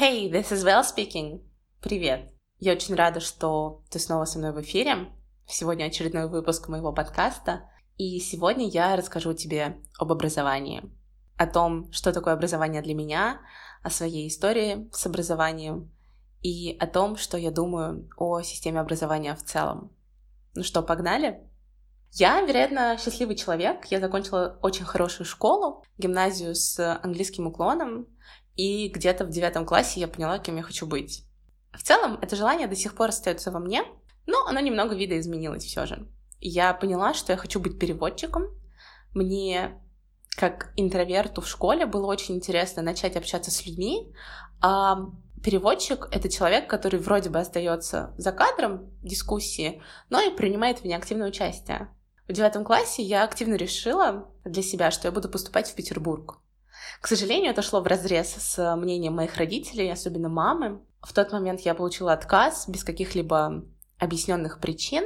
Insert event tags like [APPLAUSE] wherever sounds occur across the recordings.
Hey, this is Val speaking. Привет. Я очень рада, что ты снова со мной в эфире. Сегодня очередной выпуск моего подкаста. И сегодня я расскажу тебе об образовании. О том, что такое образование для меня, о своей истории с образованием и о том, что я думаю о системе образования в целом. Ну что, погнали? Я, вероятно, счастливый человек. Я закончила очень хорошую школу, гимназию с английским уклоном, и где-то в девятом классе я поняла, кем я хочу быть. В целом, это желание до сих пор остается во мне, но оно немного видоизменилось все же. Я поняла, что я хочу быть переводчиком. Мне, как интроверту в школе, было очень интересно начать общаться с людьми, а переводчик — это человек, который вроде бы остается за кадром дискуссии, но и принимает в ней активное участие. В девятом классе я активно решила для себя, что я буду поступать в Петербург. К сожалению, это шло в разрез с мнением моих родителей, особенно мамы. В тот момент я получила отказ без каких-либо объясненных причин.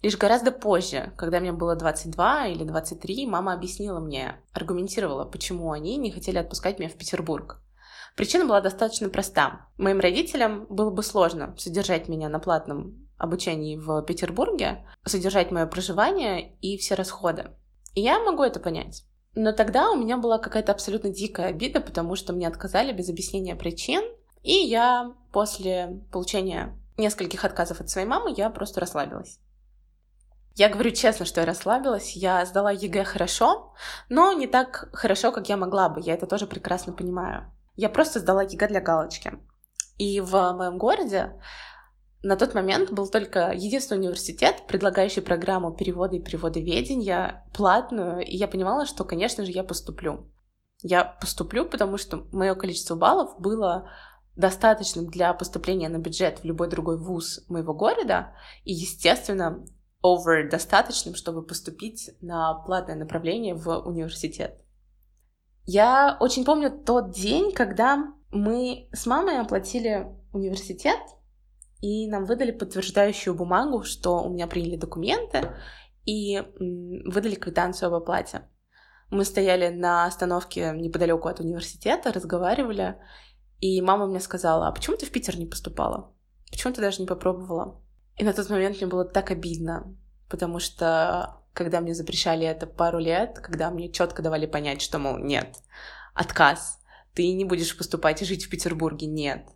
Лишь гораздо позже, когда мне было 22 или 23, мама объяснила мне, аргументировала, почему они не хотели отпускать меня в Петербург. Причина была достаточно проста. Моим родителям было бы сложно содержать меня на платном обучении в Петербурге, содержать мое проживание и все расходы. И я могу это понять. Но тогда у меня была какая-то абсолютно дикая обида, потому что мне отказали без объяснения причин. И я после получения нескольких отказов от своей мамы, я просто расслабилась. Я говорю честно, что я расслабилась. Я сдала ЕГЭ хорошо, но не так хорошо, как я могла бы. Я это тоже прекрасно понимаю. Я просто сдала ЕГЭ для галочки. И в моем городе на тот момент был только единственный университет, предлагающий программу перевода и переводоведения платную, и я понимала, что, конечно же, я поступлю. Я поступлю, потому что мое количество баллов было достаточным для поступления на бюджет в любой другой вуз моего города, и, естественно, over достаточным, чтобы поступить на платное направление в университет. Я очень помню тот день, когда мы с мамой оплатили университет, и нам выдали подтверждающую бумагу, что у меня приняли документы и выдали квитанцию об оплате. Мы стояли на остановке неподалеку от университета, разговаривали, и мама мне сказала, а почему ты в Питер не поступала? Почему ты даже не попробовала? И на тот момент мне было так обидно, потому что когда мне запрещали это пару лет, когда мне четко давали понять, что, мол, нет, отказ, ты не будешь поступать и жить в Петербурге, нет.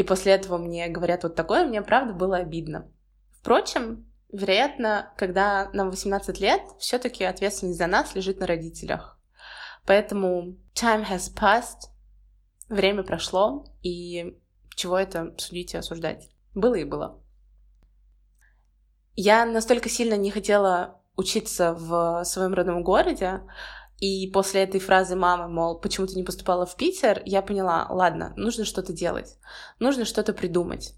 И после этого мне говорят вот такое, мне правда было обидно. Впрочем, вероятно, когда нам 18 лет, все-таки ответственность за нас лежит на родителях. Поэтому time has passed, время прошло, и чего это судить и осуждать? Было и было. Я настолько сильно не хотела учиться в своем родном городе, и после этой фразы мамы, мол, почему ты не поступала в Питер, я поняла, ладно, нужно что-то делать, нужно что-то придумать.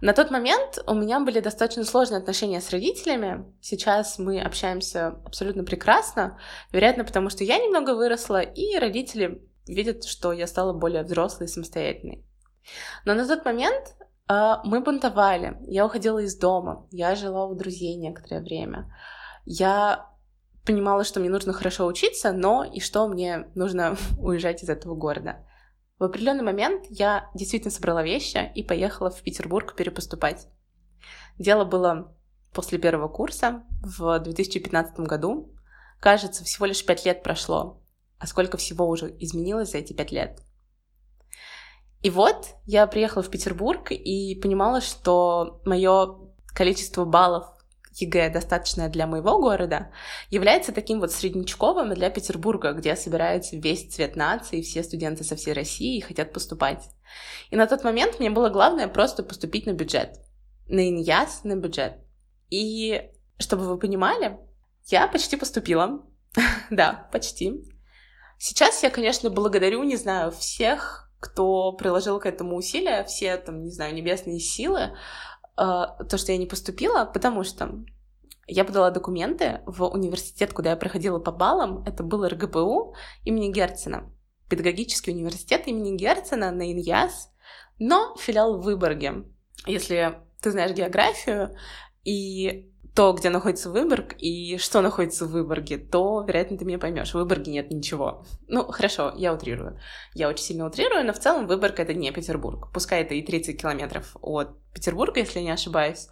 На тот момент у меня были достаточно сложные отношения с родителями. Сейчас мы общаемся абсолютно прекрасно, вероятно, потому что я немного выросла, и родители видят, что я стала более взрослой и самостоятельной. Но на тот момент э, мы бунтовали. Я уходила из дома, я жила у друзей некоторое время. Я понимала, что мне нужно хорошо учиться, но и что мне нужно [LAUGHS] уезжать из этого города. В определенный момент я действительно собрала вещи и поехала в Петербург перепоступать. Дело было после первого курса в 2015 году. Кажется, всего лишь пять лет прошло. А сколько всего уже изменилось за эти пять лет? И вот я приехала в Петербург и понимала, что мое количество баллов ЕГЭ, достаточное для моего города, является таким вот среднячковым для Петербурга, где собирается весь цвет нации, все студенты со всей России хотят поступать. И на тот момент мне было главное просто поступить на бюджет. На иньяс, на бюджет. И чтобы вы понимали, я почти поступила. [LAUGHS] да, почти. Сейчас я, конечно, благодарю, не знаю, всех, кто приложил к этому усилия, все там, не знаю, небесные силы, то, что я не поступила, потому что я подала документы в университет, куда я проходила по баллам. Это был РГПУ имени Герцена. Педагогический университет имени Герцена на Иньяс, но филиал в Выборге. Если ты знаешь географию, и то, где находится Выборг, и что находится в Выборге, то, вероятно, ты меня поймешь. В Выборге нет ничего. Ну, хорошо, я утрирую. Я очень сильно утрирую, но в целом Выборг — это не Петербург. Пускай это и 30 километров от Петербурга, если я не ошибаюсь.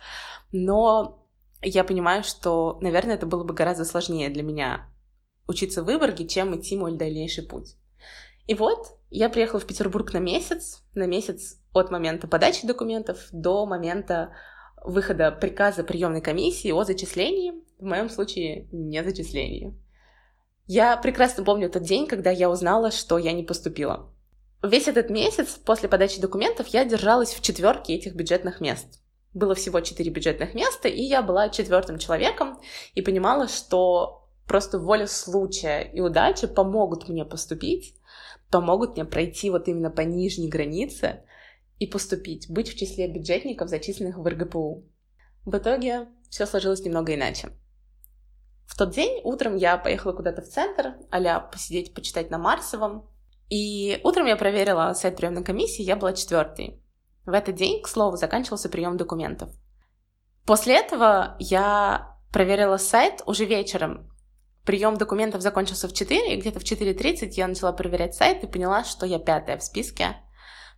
Но я понимаю, что, наверное, это было бы гораздо сложнее для меня учиться в Выборге, чем идти мой дальнейший путь. И вот я приехала в Петербург на месяц, на месяц от момента подачи документов до момента выхода приказа приемной комиссии о зачислении, в моем случае не зачислении. Я прекрасно помню тот день, когда я узнала, что я не поступила. Весь этот месяц после подачи документов я держалась в четверке этих бюджетных мест. Было всего четыре бюджетных места, и я была четвертым человеком и понимала, что просто воля случая и удачи помогут мне поступить, помогут мне пройти вот именно по нижней границе и поступить, быть в числе бюджетников, зачисленных в РГПУ. В итоге все сложилось немного иначе. В тот день утром я поехала куда-то в центр, а посидеть, почитать на Марсовом. И утром я проверила сайт приемной комиссии, я была четвертой. В этот день, к слову, заканчивался прием документов. После этого я проверила сайт уже вечером. Прием документов закончился в 4, и где-то в 4.30 я начала проверять сайт и поняла, что я пятая в списке.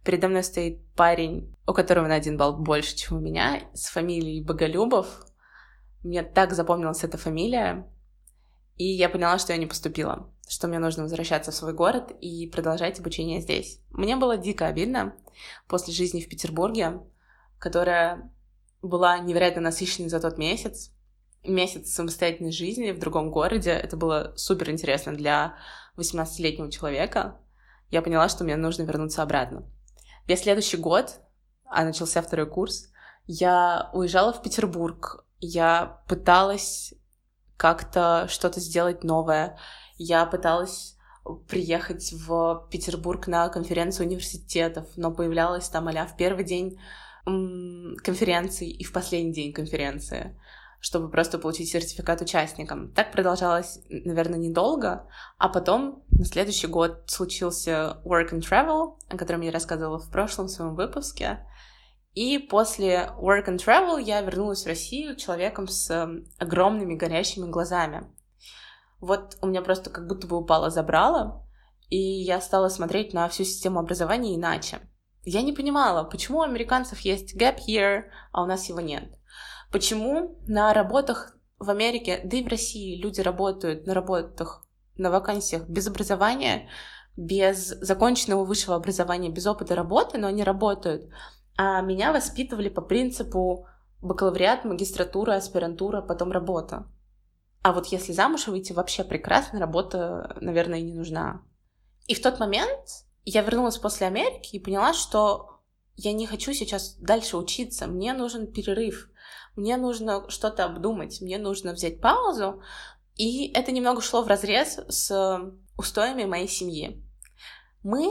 Передо мной стоит парень, у которого на один балл больше, чем у меня, с фамилией Боголюбов. Мне так запомнилась эта фамилия, и я поняла, что я не поступила, что мне нужно возвращаться в свой город и продолжать обучение здесь. Мне было дико обидно после жизни в Петербурге, которая была невероятно насыщенной за тот месяц. Месяц самостоятельной жизни в другом городе. Это было супер интересно для 18-летнего человека. Я поняла, что мне нужно вернуться обратно. Весь следующий год, а начался второй курс, я уезжала в Петербург. Я пыталась как-то что-то сделать новое. Я пыталась приехать в Петербург на конференцию университетов, но появлялась там а в первый день конференции и в последний день конференции чтобы просто получить сертификат участникам. Так продолжалось, наверное, недолго, а потом на следующий год случился Work and Travel, о котором я рассказывала в прошлом своем выпуске. И после Work and Travel я вернулась в Россию человеком с огромными горящими глазами. Вот у меня просто как будто бы упало забрало, и я стала смотреть на всю систему образования иначе. Я не понимала, почему у американцев есть gap year, а у нас его нет. Почему на работах в Америке, да и в России люди работают на работах, на вакансиях без образования, без законченного высшего образования, без опыта работы, но они работают. А меня воспитывали по принципу бакалавриат, магистратура, аспирантура, потом работа. А вот если замуж выйти, вообще прекрасно, работа, наверное, не нужна. И в тот момент я вернулась после Америки и поняла, что я не хочу сейчас дальше учиться, мне нужен перерыв мне нужно что-то обдумать, мне нужно взять паузу, и это немного шло в разрез с устоями моей семьи. Мы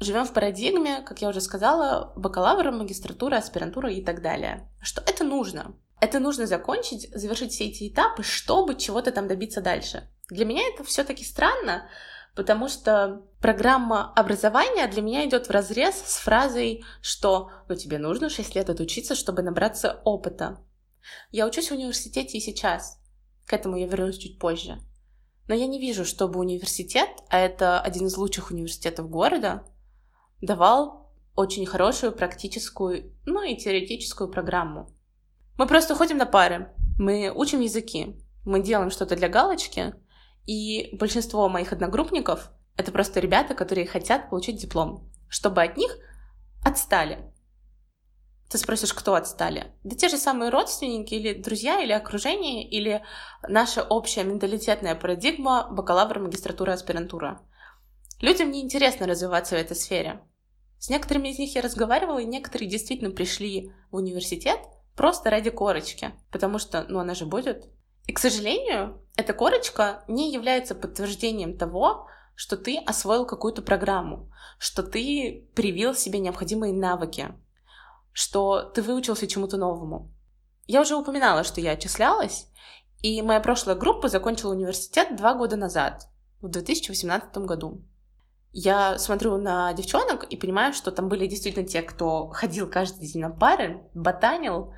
живем в парадигме, как я уже сказала, бакалавра, магистратура, аспирантура и так далее. Что это нужно? Это нужно закончить, завершить все эти этапы, чтобы чего-то там добиться дальше. Для меня это все-таки странно, потому что программа образования для меня идет в разрез с фразой, что ну, тебе нужно 6 лет отучиться, чтобы набраться опыта. Я учусь в университете и сейчас. К этому я вернусь чуть позже. Но я не вижу, чтобы университет, а это один из лучших университетов города, давал очень хорошую практическую, ну и теоретическую программу. Мы просто ходим на пары, мы учим языки, мы делаем что-то для галочки, и большинство моих одногруппников — это просто ребята, которые хотят получить диплом, чтобы от них отстали. Ты спросишь, кто отстали? Да те же самые родственники или друзья, или окружение, или наша общая менталитетная парадигма бакалавра, магистратура, аспирантура. Людям неинтересно развиваться в этой сфере. С некоторыми из них я разговаривала, и некоторые действительно пришли в университет просто ради корочки, потому что, ну, она же будет. И, к сожалению, эта корочка не является подтверждением того, что ты освоил какую-то программу, что ты привил себе необходимые навыки, что ты выучился чему-то новому. Я уже упоминала, что я отчислялась, и моя прошлая группа закончила университет два года назад, в 2018 году. Я смотрю на девчонок и понимаю, что там были действительно те, кто ходил каждый день на пары, ботанил,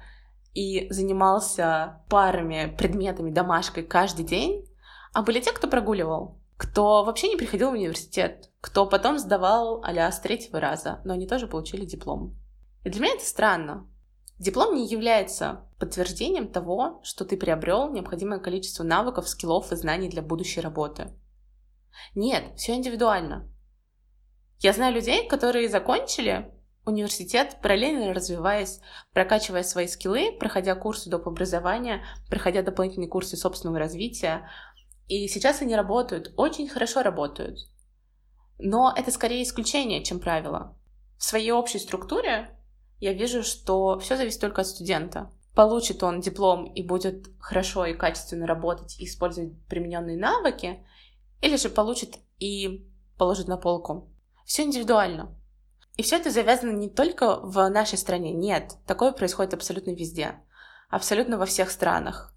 и занимался парами, предметами, домашкой каждый день, а были те, кто прогуливал, кто вообще не приходил в университет, кто потом сдавал а с третьего раза, но они тоже получили диплом. И для меня это странно. Диплом не является подтверждением того, что ты приобрел необходимое количество навыков, скиллов и знаний для будущей работы. Нет, все индивидуально. Я знаю людей, которые закончили университет, параллельно развиваясь, прокачивая свои скиллы, проходя курсы доп. образования, проходя дополнительные курсы собственного развития. И сейчас они работают, очень хорошо работают. Но это скорее исключение, чем правило. В своей общей структуре я вижу, что все зависит только от студента. Получит он диплом и будет хорошо и качественно работать и использовать примененные навыки, или же получит и положит на полку. Все индивидуально. И все это завязано не только в нашей стране, нет, такое происходит абсолютно везде, абсолютно во всех странах.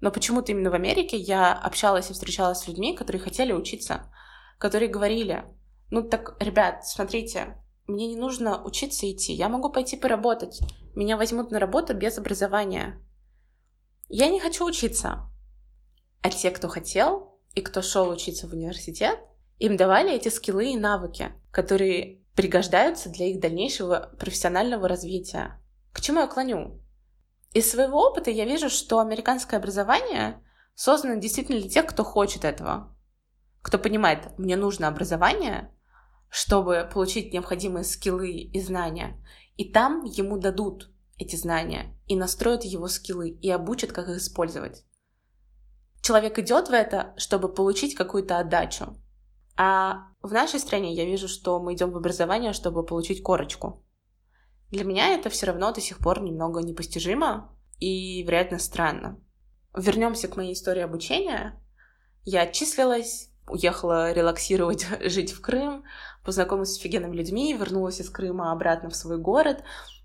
Но почему-то именно в Америке я общалась и встречалась с людьми, которые хотели учиться, которые говорили, ну так, ребят, смотрите, мне не нужно учиться идти, я могу пойти поработать, меня возьмут на работу без образования. Я не хочу учиться. А те, кто хотел и кто шел учиться в университет, им давали эти скиллы и навыки, которые пригождаются для их дальнейшего профессионального развития. К чему я клоню? Из своего опыта я вижу, что американское образование создано действительно для тех, кто хочет этого. Кто понимает, мне нужно образование, чтобы получить необходимые скиллы и знания. И там ему дадут эти знания и настроят его скиллы и обучат, как их использовать. Человек идет в это, чтобы получить какую-то отдачу. А в нашей стране я вижу, что мы идем в образование, чтобы получить корочку. Для меня это все равно до сих пор немного непостижимо и, вероятно, странно. Вернемся к моей истории обучения. Я отчислилась, уехала релаксировать, [LAUGHS] жить в Крым, познакомилась с офигенными людьми, вернулась из Крыма обратно в свой город,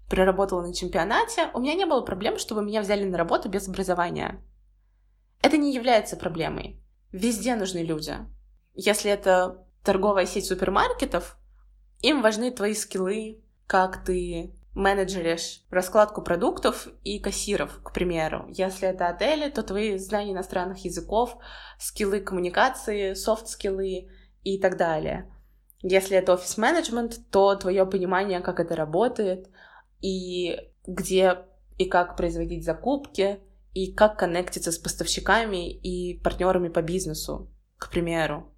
проработала на чемпионате. У меня не было проблем, чтобы меня взяли на работу без образования. Это не является проблемой. Везде нужны люди. Если это торговая сеть супермаркетов, им важны твои скиллы, как ты менеджеришь раскладку продуктов и кассиров, к примеру. Если это отели, то твои знания иностранных языков, скиллы коммуникации, софт-скиллы и так далее. Если это офис-менеджмент, то твое понимание, как это работает, и где и как производить закупки, и как коннектиться с поставщиками и партнерами по бизнесу, к примеру.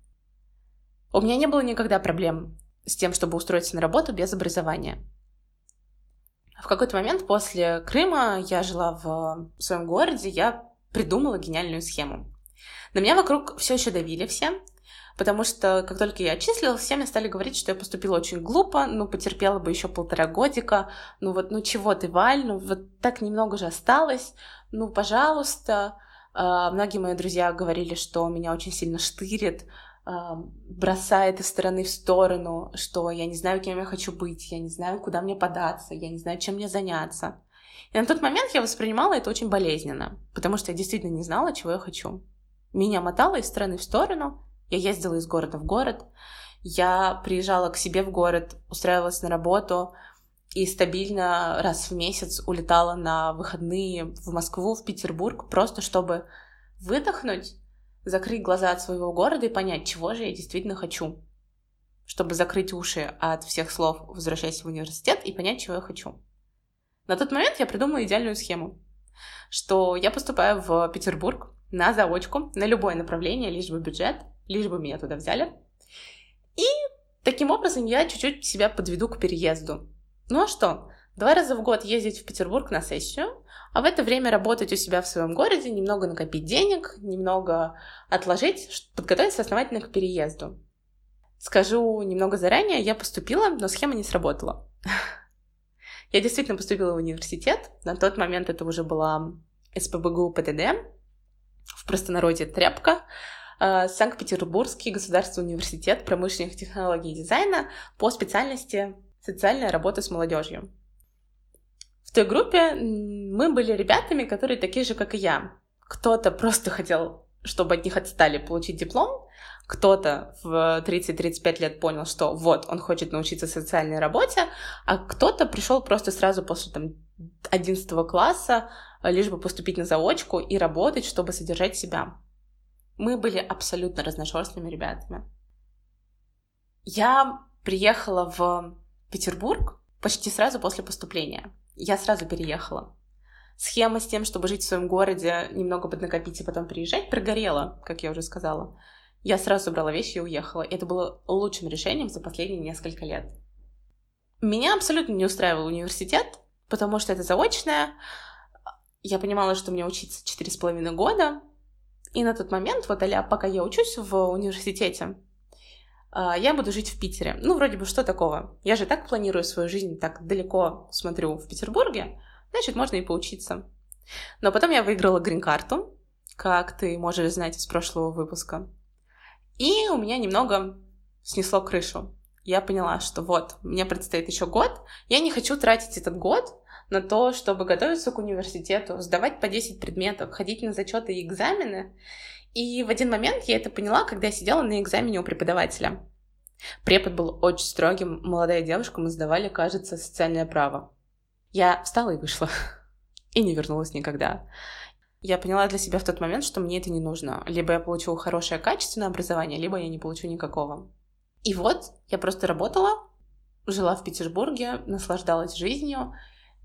У меня не было никогда проблем с тем, чтобы устроиться на работу без образования. В какой-то момент после Крыма я жила в своем городе, я придумала гениальную схему. На меня вокруг все еще давили все, потому что как только я отчислилась, все мне стали говорить, что я поступила очень глупо, ну, потерпела бы еще полтора годика, ну вот, ну чего ты, Валь, ну вот так немного же осталось, ну, пожалуйста. Uh, многие мои друзья говорили, что меня очень сильно штырит, бросает из стороны в сторону, что я не знаю, кем я хочу быть, я не знаю, куда мне податься, я не знаю, чем мне заняться. И на тот момент я воспринимала это очень болезненно, потому что я действительно не знала, чего я хочу. Меня мотало из стороны в сторону, я ездила из города в город, я приезжала к себе в город, устраивалась на работу и стабильно раз в месяц улетала на выходные в Москву, в Петербург, просто чтобы выдохнуть закрыть глаза от своего города и понять, чего же я действительно хочу. Чтобы закрыть уши от всех слов «возвращайся в университет» и понять, чего я хочу. На тот момент я придумала идеальную схему, что я поступаю в Петербург на заочку, на любое направление, лишь бы бюджет, лишь бы меня туда взяли. И таким образом я чуть-чуть себя подведу к переезду. Ну а что? Два раза в год ездить в Петербург на сессию, а в это время работать у себя в своем городе, немного накопить денег, немного отложить, подготовиться основательно к переезду. Скажу немного заранее, я поступила, но схема не сработала. [LAUGHS] Я действительно поступила в университет. На тот момент это уже была СПБГУ ПТД, в простонародье тряпка, э, Санкт-Петербургский государственный университет промышленных технологий и дизайна по специальности социальная работа с молодежью. В той группе мы были ребятами, которые такие же, как и я. Кто-то просто хотел, чтобы от них отстали получить диплом, кто-то в 30-35 лет понял, что вот, он хочет научиться социальной работе, а кто-то пришел просто сразу после там, 11 класса, лишь бы поступить на заочку и работать, чтобы содержать себя. Мы были абсолютно разношерстными ребятами. Я приехала в Петербург почти сразу после поступления. Я сразу переехала. Схема с тем, чтобы жить в своем городе, немного поднакопить и потом приезжать, прогорела, как я уже сказала. Я сразу собрала вещи и уехала. Это было лучшим решением за последние несколько лет. Меня абсолютно не устраивал университет, потому что это заочное. Я понимала, что мне учиться четыре с половиной года. И на тот момент, вот а пока я учусь в университете, я буду жить в Питере. Ну, вроде бы, что такого? Я же так планирую свою жизнь, так далеко смотрю в Петербурге, значит, можно и поучиться. Но потом я выиграла грин-карту, как ты можешь знать из прошлого выпуска. И у меня немного снесло крышу. Я поняла, что вот, мне предстоит еще год, я не хочу тратить этот год на то, чтобы готовиться к университету, сдавать по 10 предметов, ходить на зачеты и экзамены и в один момент я это поняла, когда я сидела на экзамене у преподавателя. Препод был очень строгим, молодая девушка, мы сдавали, кажется, социальное право. Я встала и вышла. [LAUGHS] И не вернулась никогда. Я поняла для себя в тот момент, что мне это не нужно. Либо я получу хорошее качественное образование, либо я не получу никакого. И вот я просто работала, жила в Петербурге, наслаждалась жизнью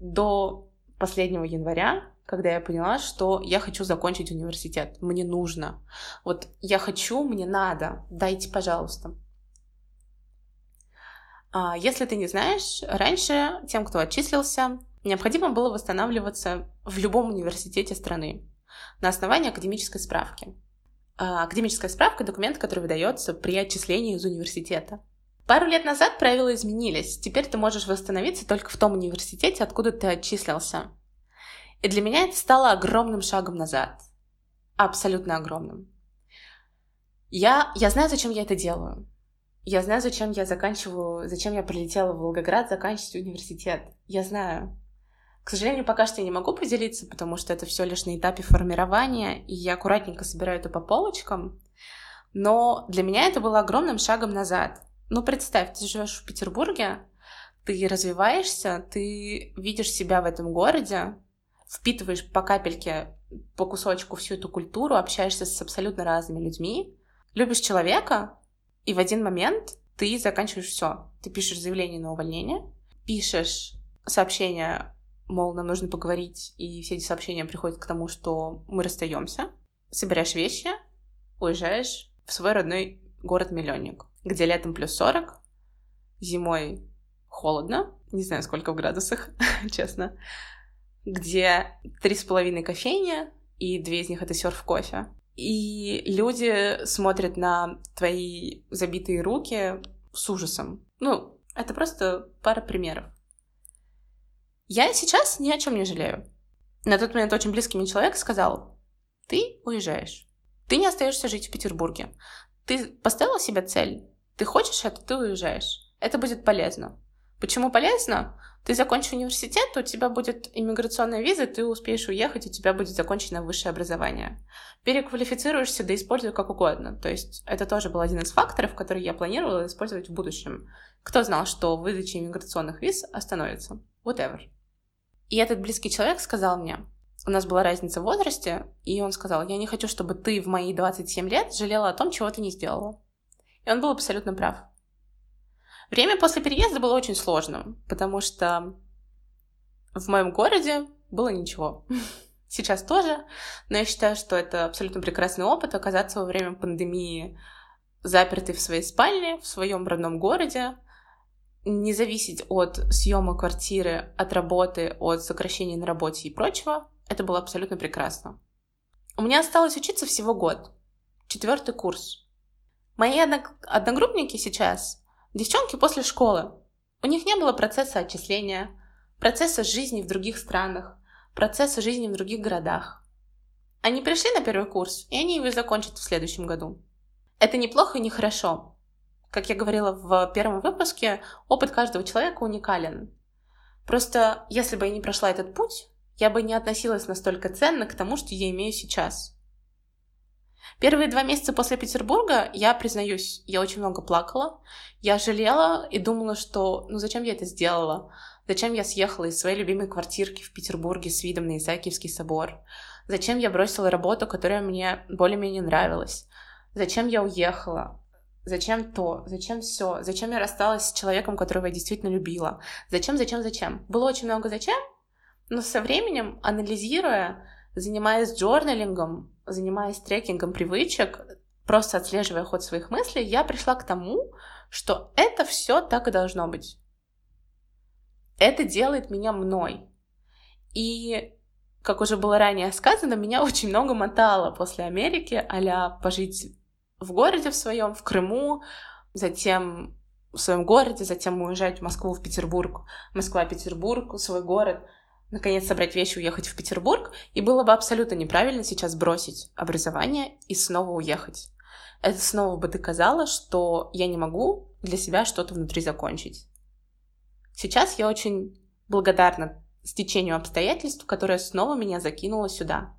до последнего января, когда я поняла, что я хочу закончить университет, мне нужно. Вот я хочу, мне надо, дайте, пожалуйста. А если ты не знаешь, раньше тем, кто отчислился, необходимо было восстанавливаться в любом университете страны на основании академической справки. А академическая справка — документ, который выдается при отчислении из университета. Пару лет назад правила изменились. Теперь ты можешь восстановиться только в том университете, откуда ты отчислился. И для меня это стало огромным шагом назад. Абсолютно огромным. Я, я знаю, зачем я это делаю. Я знаю, зачем я заканчиваю, зачем я прилетела в Волгоград заканчивать университет. Я знаю. К сожалению, пока что я не могу поделиться, потому что это все лишь на этапе формирования, и я аккуратненько собираю это по полочкам. Но для меня это было огромным шагом назад. Ну, представь, ты живешь в Петербурге, ты развиваешься, ты видишь себя в этом городе, впитываешь по капельке, по кусочку всю эту культуру, общаешься с абсолютно разными людьми, любишь человека, и в один момент ты заканчиваешь все. Ты пишешь заявление на увольнение, пишешь сообщение, мол, нам нужно поговорить, и все эти сообщения приходят к тому, что мы расстаемся, собираешь вещи, уезжаешь в свой родной город-миллионник, где летом плюс 40, зимой холодно, не знаю, сколько в градусах, [LAUGHS] честно, где три с половиной кофейни, и две из них это серф-кофе. И люди смотрят на твои забитые руки с ужасом. Ну, это просто пара примеров. Я сейчас ни о чем не жалею. На тот момент очень близкий мне человек сказал, ты уезжаешь. Ты не остаешься жить в Петербурге. Ты поставила себе цель. Ты хочешь это, ты уезжаешь. Это будет полезно. Почему полезно? Ты закончишь университет, у тебя будет иммиграционная виза, ты успеешь уехать, у тебя будет закончено высшее образование. Переквалифицируешься, да используй как угодно. То есть это тоже был один из факторов, который я планировала использовать в будущем. Кто знал, что выдача иммиграционных виз остановится? Whatever. И этот близкий человек сказал мне, у нас была разница в возрасте, и он сказал, я не хочу, чтобы ты в мои 27 лет жалела о том, чего ты не сделала. И он был абсолютно прав. Время после переезда было очень сложным, потому что в моем городе было ничего. [LAUGHS] Сейчас тоже, но я считаю, что это абсолютно прекрасный опыт оказаться во время пандемии запертой в своей спальне, в своем родном городе, не зависеть от съема квартиры, от работы, от сокращения на работе и прочего. Это было абсолютно прекрасно. У меня осталось учиться всего год. Четвертый курс. Мои одногруппники сейчас Девчонки после школы. У них не было процесса отчисления, процесса жизни в других странах, процесса жизни в других городах. Они пришли на первый курс, и они его закончат в следующем году. Это неплохо и нехорошо. Как я говорила в первом выпуске, опыт каждого человека уникален. Просто если бы я не прошла этот путь, я бы не относилась настолько ценно к тому, что я имею сейчас. Первые два месяца после Петербурга, я признаюсь, я очень много плакала. Я жалела и думала, что ну зачем я это сделала? Зачем я съехала из своей любимой квартирки в Петербурге с видом на Исаакиевский собор? Зачем я бросила работу, которая мне более-менее нравилась? Зачем я уехала? Зачем то? Зачем все? Зачем я рассталась с человеком, которого я действительно любила? Зачем, зачем, зачем? Было очень много зачем, но со временем, анализируя, занимаясь джорналингом, занимаясь трекингом привычек, просто отслеживая ход своих мыслей, я пришла к тому, что это все так и должно быть. Это делает меня мной. И, как уже было ранее сказано, меня очень много мотало после Америки, а пожить в городе в своем, в Крыму, затем в своем городе, затем уезжать в Москву, в Петербург, Москва, Петербург, свой город, наконец собрать вещи, уехать в Петербург, и было бы абсолютно неправильно сейчас бросить образование и снова уехать. Это снова бы доказало, что я не могу для себя что-то внутри закончить. Сейчас я очень благодарна стечению обстоятельств, которое снова меня закинуло сюда.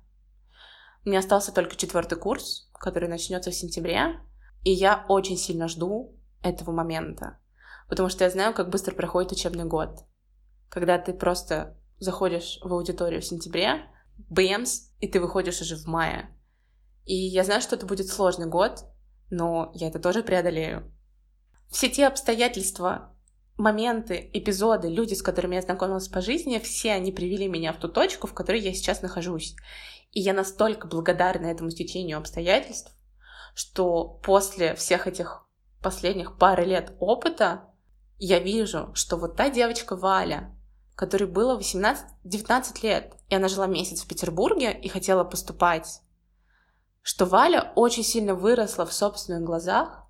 Мне остался только четвертый курс, который начнется в сентябре, и я очень сильно жду этого момента, потому что я знаю, как быстро проходит учебный год. Когда ты просто заходишь в аудиторию в сентябре, бэмс, и ты выходишь уже в мае. И я знаю, что это будет сложный год, но я это тоже преодолею. Все те обстоятельства, моменты, эпизоды, люди, с которыми я знакомилась по жизни, все они привели меня в ту точку, в которой я сейчас нахожусь. И я настолько благодарна этому стечению обстоятельств, что после всех этих последних пары лет опыта я вижу, что вот та девочка Валя, которой было 18-19 лет, и она жила месяц в Петербурге и хотела поступать, что Валя очень сильно выросла в собственных глазах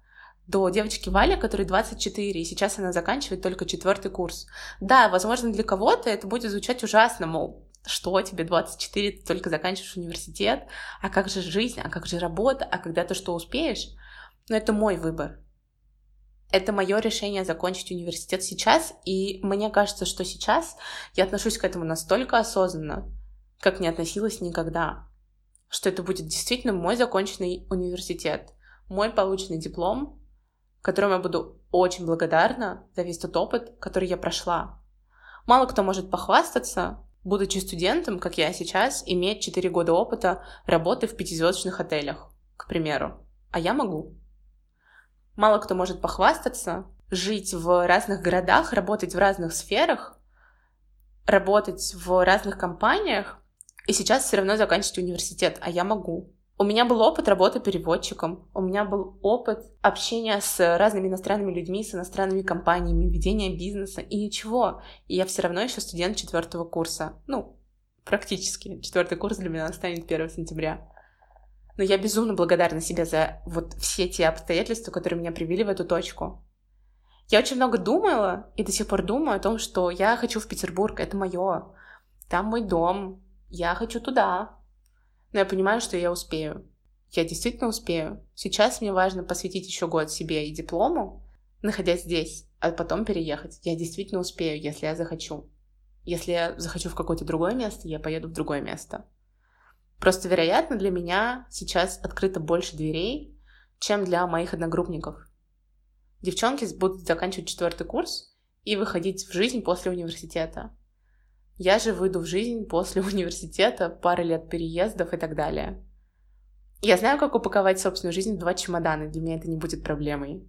до девочки Вали, которой 24, и сейчас она заканчивает только четвертый курс. Да, возможно, для кого-то это будет звучать ужасно, мол, что тебе 24, ты только заканчиваешь университет, а как же жизнь, а как же работа, а когда ты что успеешь? Но это мой выбор. Это мое решение закончить университет сейчас, и мне кажется, что сейчас я отношусь к этому настолько осознанно, как не относилась никогда, что это будет действительно мой законченный университет, мой полученный диплом, которому я буду очень благодарна за весь тот опыт, который я прошла. Мало кто может похвастаться, будучи студентом, как я сейчас, иметь 4 года опыта работы в пятизвездочных отелях, к примеру. А я могу. Мало кто может похвастаться, жить в разных городах, работать в разных сферах, работать в разных компаниях, и сейчас все равно заканчивать университет, а я могу. У меня был опыт работы переводчиком, у меня был опыт общения с разными иностранными людьми, с иностранными компаниями, ведения бизнеса, и ничего. И я все равно еще студент четвертого курса. Ну, практически. Четвертый курс для меня станет 1 сентября. Но я безумно благодарна себе за вот все те обстоятельства, которые меня привели в эту точку. Я очень много думала и до сих пор думаю о том, что я хочу в Петербург, это мое. Там мой дом, я хочу туда. Но я понимаю, что я успею. Я действительно успею. Сейчас мне важно посвятить еще год себе и диплому, находясь здесь, а потом переехать. Я действительно успею, если я захочу. Если я захочу в какое-то другое место, я поеду в другое место. Просто, вероятно, для меня сейчас открыто больше дверей, чем для моих одногруппников. Девчонки будут заканчивать четвертый курс и выходить в жизнь после университета. Я же выйду в жизнь после [LAUGHS] университета, пары лет переездов и так далее. Я знаю, как упаковать собственную жизнь в два чемодана, для меня это не будет проблемой.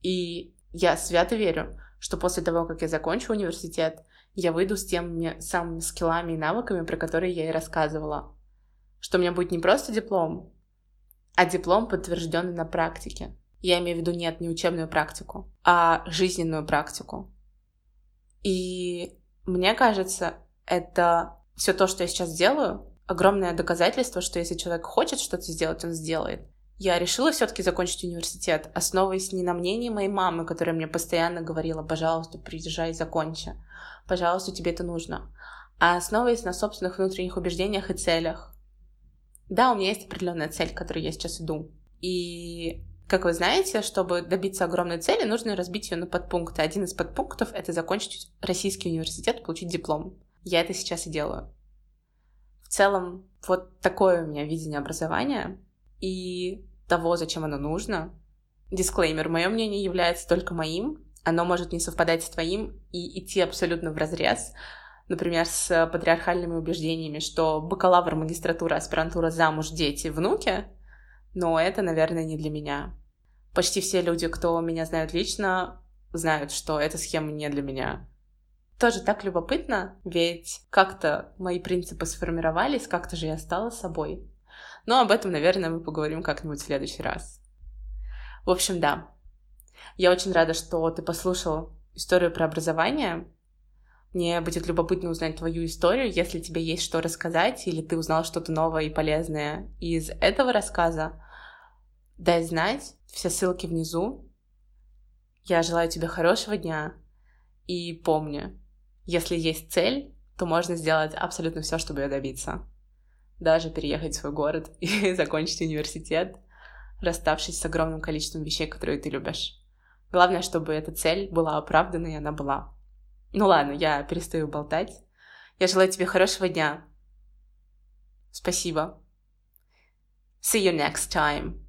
И я свято верю, что после того, как я закончу университет, я выйду с теми самыми скиллами и навыками, про которые я и рассказывала. Что у меня будет не просто диплом, а диплом, подтвержденный на практике. Я имею в виду нет, не учебную практику, а жизненную практику. И мне кажется, это все то, что я сейчас делаю, огромное доказательство, что если человек хочет что-то сделать, он сделает. Я решила все-таки закончить университет, основываясь не на мнении моей мамы, которая мне постоянно говорила, пожалуйста, приезжай и закончи, пожалуйста, тебе это нужно, а основываясь на собственных внутренних убеждениях и целях. Да, у меня есть определенная цель, к которой я сейчас иду. И как вы знаете, чтобы добиться огромной цели, нужно разбить ее на подпункты. Один из подпунктов — это закончить российский университет, получить диплом. Я это сейчас и делаю. В целом, вот такое у меня видение образования. и того, зачем оно нужно. Дисклеймер, мое мнение является только моим, оно может не совпадать с твоим и идти абсолютно в разрез, например, с патриархальными убеждениями, что бакалавр, магистратура, аспирантура, замуж, дети, внуки, но это, наверное, не для меня. Почти все люди, кто меня знают лично, знают, что эта схема не для меня. Тоже так любопытно, ведь как-то мои принципы сформировались, как-то же я стала собой. Но об этом, наверное, мы поговорим как-нибудь в следующий раз. В общем, да. Я очень рада, что ты послушал историю про образование. Мне будет любопытно узнать твою историю, если тебе есть что рассказать, или ты узнал что-то новое и полезное из этого рассказа. Дай знать, все ссылки внизу. Я желаю тебе хорошего дня. И помни, если есть цель, то можно сделать абсолютно все, чтобы ее добиться. Даже переехать в свой город [LAUGHS] и закончить университет, расставшись с огромным количеством вещей, которые ты любишь. Главное, чтобы эта цель была оправдана, и она была. Ну ладно, я перестаю болтать. Я желаю тебе хорошего дня. Спасибо. See you next time.